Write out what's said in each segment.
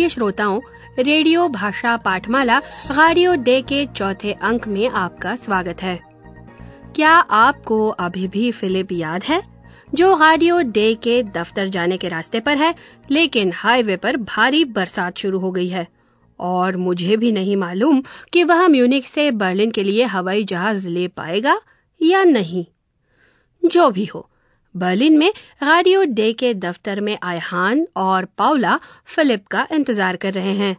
प्रिय श्रोताओं, रेडियो भाषा पाठमाला रेडियो डे के चौथे अंक में आपका स्वागत है। क्या आपको अभी भी फिलिप याद है? जो गाड़ियों डे के दफ्तर जाने के रास्ते पर है, लेकिन हाईवे पर भारी बरसात शुरू हो गई है। और मुझे भी नहीं मालूम कि वह म्यूनिक से बर्लिन के लिए हवाई जहाज़ ले पाएगा या नहीं। जो भी हो बर्लिन में रेडियो डे के दफ्तर में आयहान और पाउला फिलिप का इंतज़ार कर रहे हैं।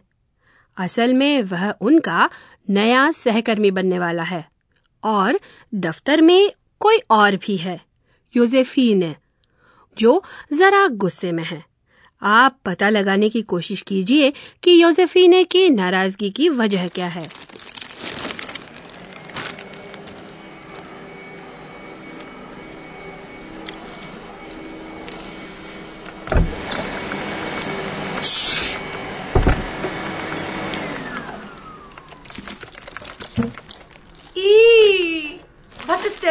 असल में वह उनका नया सहकर्मी बनने वाला है और दफ्तर में कोई और भी है योजेफीन जो जरा गुस्से में है। आप पता लगाने की कोशिश कीजिए कि योजेफीने की नाराज़गी की वजह क्या है।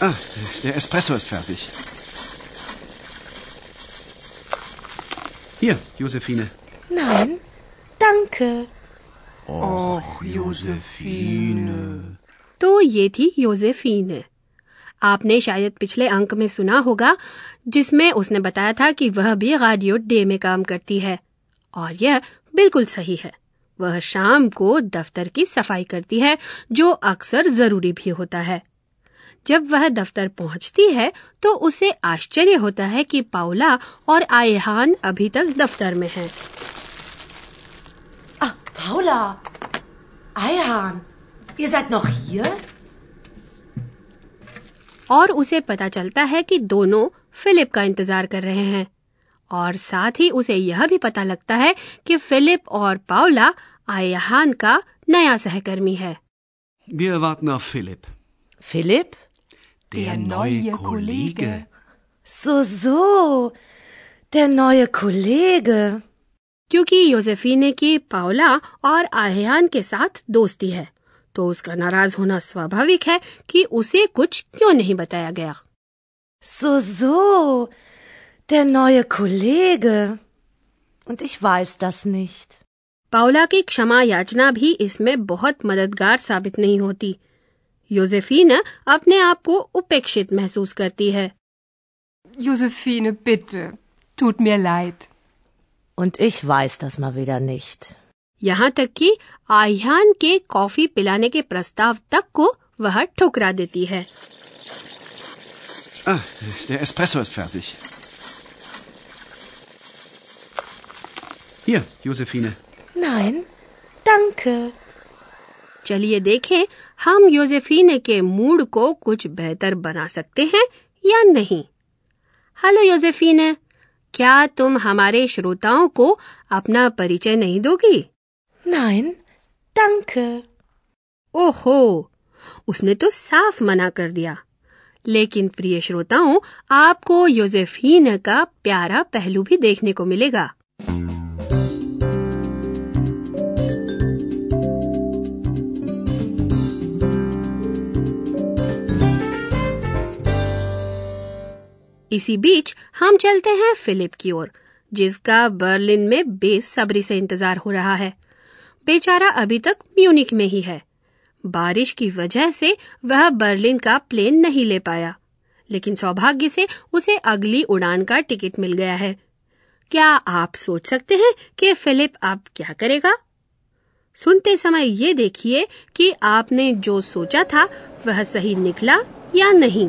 Ah, der Espresso ist fertig. Hier, Josephine. Nein, danke. Och, Josephine. तो ये थी योजेफीन आपने शायद पिछले अंक में सुना होगा जिसमें उसने बताया था कि वह भी रेडियो डे में काम करती है और यह बिल्कुल सही है वह शाम को दफ्तर की सफ़ाई करती है जो अक्सर ज़रूरी भी होता है जब वह दफ्तर पहुँचती है तो उसे आश्चर्य होता है कि पाउला और आयहान अभी तक दफ्तर में हैं। Ah, Paula. Eihahn, ihr seid noch hier? और उसे पता चलता है कि दोनों फिलिप का इंतज़ार कर रहे हैं और साथ ही उसे यह भी पता लगता है कि फिलिप और पाउला आयहान का नया सहकर्मी है Wir warten auf Philipp. Philipp? Der neue Kollege. So, so. Der neue Kollege. क्योंकि योजेफीने की पाउला और आयहान के साथ दोस्ती है तो उसका नाराज़ होना स्वाभाविक है कि उसे कुछ क्यों नहीं बताया गया So, so. Der neue Kollege. Und ich weiß das nicht. Paula की क्षमा याचना भी इसमें बहुत मददगार साबित नहीं होती योजेफीन अपने आप को उपेक्षित महसूस करती है Josephine, bitte. Tut mir leid. Und ich weiß das mal wieder nicht. यहाँ तक कि आह्यान के कॉफी पिलाने के प्रस्ताव तक को वह ठुकरा देती है Ah, der Espresso ist fertig. Hier, Josephine. Nein, danke. चलिए देखें हम योजेफीने के मूड को कुछ बेहतर बना सकते हैं या नहीं? हेलो योजेफीने क्या तुम हमारे श्रोताओं को अपना परिचय नहीं दोगी? नाइन danke. ओहो उसने तो साफ़ मना कर दिया। लेकिन प्रिय श्रोताओं आपको योजेफीन का प्यारा पहलू भी देखने को मिलेगा। इसी बीच हम चलते हैं फिलिप की ओर, जिसका बर्लिन में बेसब्री से इंतज़ार हो रहा है। बेचारा अभी तक म्यूनिक में ही है। बारिश की वजह से वह बर्लिन का प्लेन नहीं ले पाया, लेकिन सौभाग्य से उसे अगली उड़ान का टिकट मिल गया है। क्या आप सोच सकते हैं कि फिलिप अब क्या करेगा? सुनते समय ये देखिए कि आपने जो सोचा था, वह सही निकला या नहीं।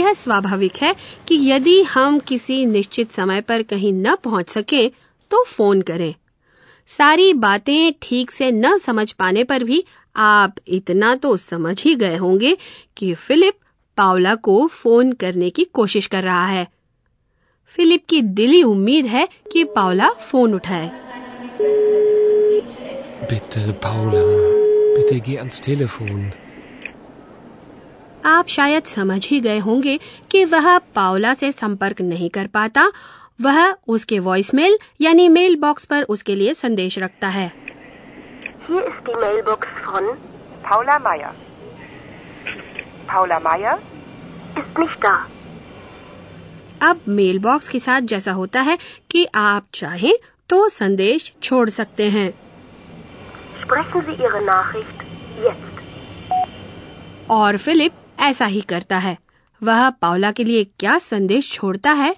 यह स्वाभाविक है कि यदि हम किसी निश्चित समय पर कहीं न पहुँच सके तो फ़ोन करें सारी बातें ठीक से न समझ पाने पर भी आप इतना तो समझ ही गए होंगे कि फिलिप पावला को फ़ोन करने की कोशिश कर रहा है फिलिप की दिली उम्मीद है कि पावला फ़ोन उठाए Bitte, Paula. Bitte geh ans Telefon. आप शायद समझ ही गए होंगे कि वह पावला से संपर्क नहीं कर पाता वह उसके वॉइसमेल यानी मेल बॉक्स पर उसके लिए संदेश रखता है Hier ist die Mailbox von Paula Meier. Paula Meier ist nicht da. अब मेल बॉक्स के साथ जैसा होता है कि आप चाहें तो संदेश छोड़ सकते हैं Sprechen Sie Ihre Nachricht jetzt. और फिलिप ऐसा ही करता है वह पावला के लिए क्या संदेश छोड़ता है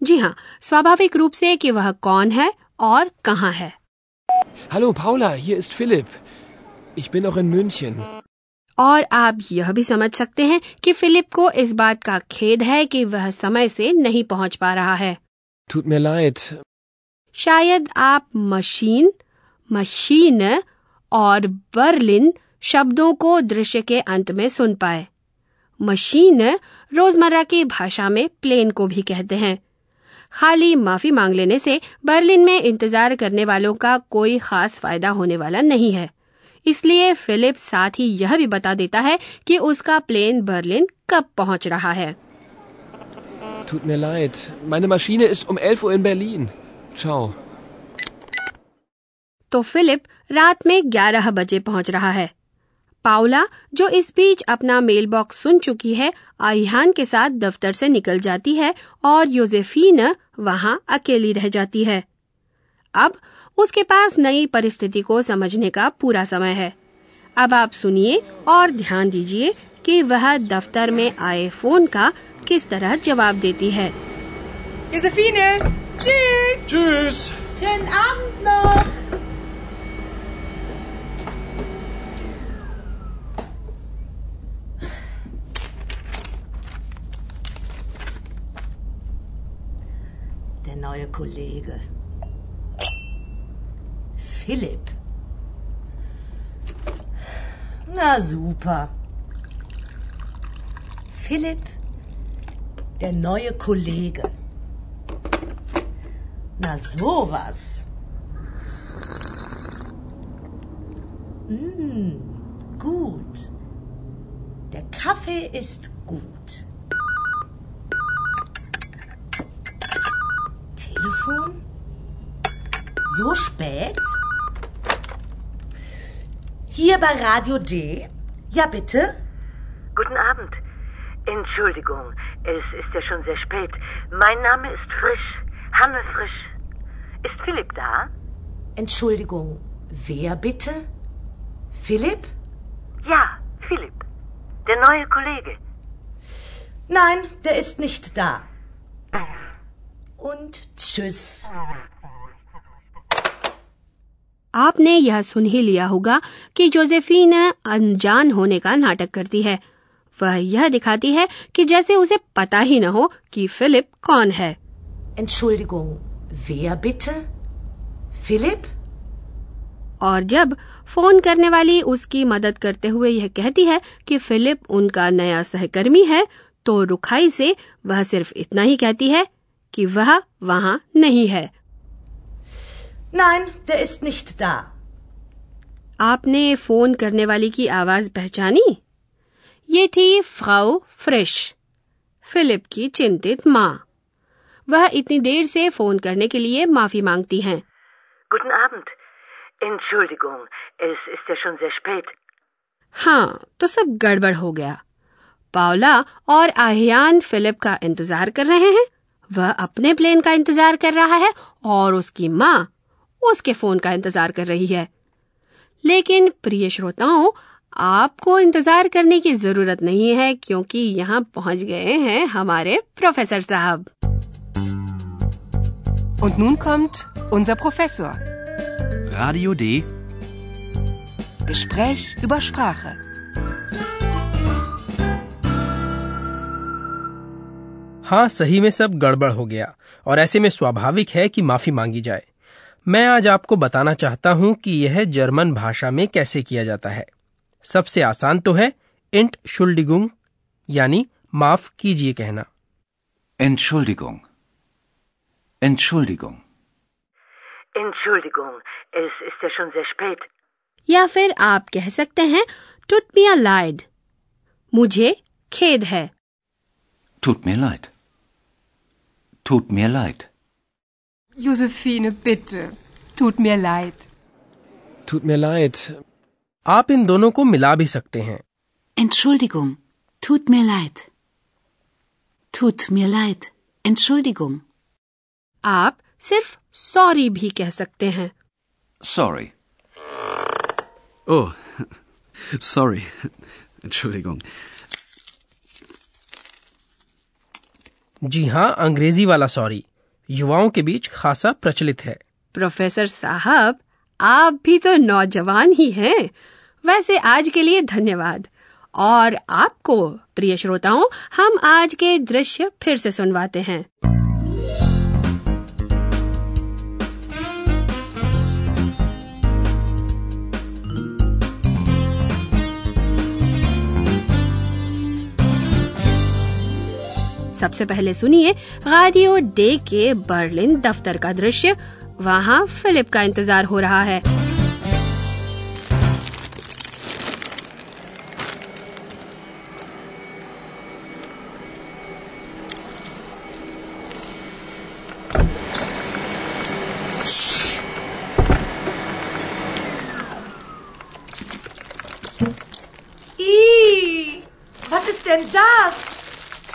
जी हाँ स्वाभाविक रूप से कि वह कौन है और कहाँ है hello Paula, hier ist Philipp. Ich bin noch in München. और आप यह भी समझ सकते हैं कि फिलिप को इस बात का खेद है कि वह समय से नहीं पहुँच पा रहा है Tut mir leid. शायद आप मशीन मशीन और बर्लिन शब्दों को दृश्य के अंत में सुन पाए मशीन रोज़मर्रा की भाषा में प्लेन को भी कहते हैं खाली माफ़ी मांग लेने से बर्लिन में इंतज़ार करने वालों का कोई खास फ़ायदा होने वाला नहीं है इसलिए फिलिप साथ ही यह भी बता देता है कि उसका प्लेन बर्लिन कब पहुँच रहा है Tut mir leid. Meine Maschine ist um 11 Uhr in Berlin. Ciao. तो फिलिप रात में 11 बजे पहुँच रहा है पाउला जो इस बीच अपना मेल बॉक्स सुन चुकी है आइहान के साथ दफ्तर से निकल जाती है और योजेफीन वहाँ अकेली रह जाती है अब उसके पास नई परिस्थिति को समझने का पूरा समय है अब आप सुनिए और ध्यान दीजिए कि वह दफ्तर में आए फ़ोन का किस तरह जवाब देती है Josephine! Tschüss! Tschüss. Schönen Abend noch. Der neue Kollege. Philipp. Na super. Philipp, der neue Kollege. Na sowas. Mm, gut. Der Kaffee ist gut. Telefon? So spät? Hier bei Radio D? Ja, bitte? Guten Abend. Entschuldigung, es ist ja schon sehr spät. Mein Name ist Frisch. Hanne Frisch. Ist Philipp da? Entschuldigung, wer bitte? Philipp? Ja, Philipp. Der neue Kollege. Nein, der ist nicht da. Und tschüss. आपने यह सुन ही लिया होगा कि Josephine अनजान होने का नाटक करती है वह यह दिखाती है कि जैसे उसे पता ही न हो कि फिलिप कौन है Entschuldigung, wer bitte? Philipp? और जब फ़ोन करने वाली उसकी मदद करते हुए यह कहती है कि फिलिप उनका नया सहकर्मी है तो रुखाई से वह सिर्फ़ इतना ही कहती है कि वह वहाँ नहीं है Nein, der ist nicht da. आपने फ़ोन करने वाली की आवाज़ पहचानी ये थी फ्राउ फ्रेश फिलिप की चिंतित माँ वह इतनी देर से फ़ोन करने के लिए माफ़ी मांगती हैं Guten Abend. Entschuldigung, es ist ja schon sehr spät. हाँ तो सब गड़बड़ हो गया पावला और आहियान फिलिप का इंतज़ार कर रहे हैं वह अपने प्लेन का इंतज़ार कर रहा है और उसकी माँ उसके फ़ोन का इंतज़ार कर रही है लेकिन प्रिय श्रोताओं आपको इंतज़ार करने की ज़रूरत नहीं है क्योंकि यहाँ पहुँच गए हैं हमारे प्रोफेसर साहब Und nun kommt unser Professor. Radio D. Gespräch über Sprache. हाँ सही में सब गड़बड़ हो गया और ऐसे में स्वाभाविक है कि माफ़ी मांगी जाए मैं आज आपको बताना चाहता हूँ कि यह जर्मन भाषा में कैसे किया जाता है सबसे आसान तो है इंट शुल्डिगुंग यानी माफ़ कीजिए कहना Entschuldigung. Entschuldigung. Entschuldigung, es ist ja schon sehr spät. या फिर आप कह सकते हैं टुट मिया लाइड मुझे खेद है Tut mir leid. Tut mir leid. Josephine, bitte. Tut mir leid. Tut mir leid. आप इन दोनों को मिला भी सकते हैं Entschuldigung. Tut mir leid. Tut mir leid. Entschuldigung. आप सिर्फ़ सॉरी भी कह सकते हैं Sorry. Oh, sorry. Entschuldigung. जी हाँ अंग्रेज़ी वाला सॉरी युवाओं के बीच खासा प्रचलित है। प्रोफेसर साहब, आप भी तो नौजवान ही हैं। वैसे आज के लिए धन्यवाद। और आपको, प्रिय श्रोताओं, हम आज के दृश्य फिर से सुनवाते हैं। सबसे पहले सुनिए रेडियो डे के बर्लिन दफ्तर का दृश्य। वहाँ फिलिप का इंतज़ार हो रहा है।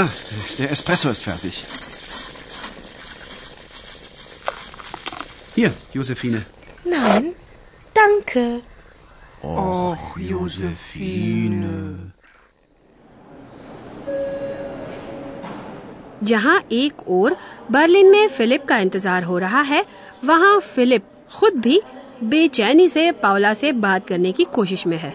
Ah, der Espresso ist fertig. Hier, Josephine. Nein, danke. Och, Josephine. जहाँ एक ओर बर्लिन में फिलिप का इंतज़ार हो रहा है वहाँ फिलिप खुद भी बेचैनी से पावला से बात करने की कोशिश में है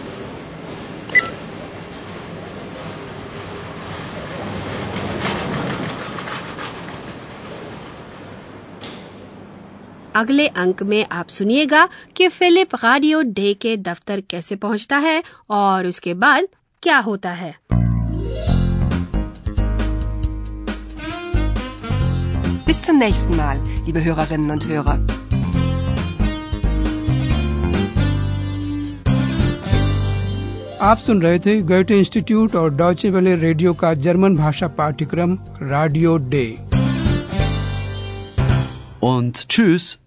अगले अंक में आप सुनिएगा कि फिलिप रेडियो डे के दफ्तर कैसे पहुँचता है और उसके बाद क्या होता है Bis zum nächsten Mal, liebe Hörerinnen und Hörer. आप सुन रहे थे गोयटे इंस्टीट्यूट और डॉचे वेले रेडियो का जर्मन भाषा पाठ्यक्रम रेडियो डे Und tschüss.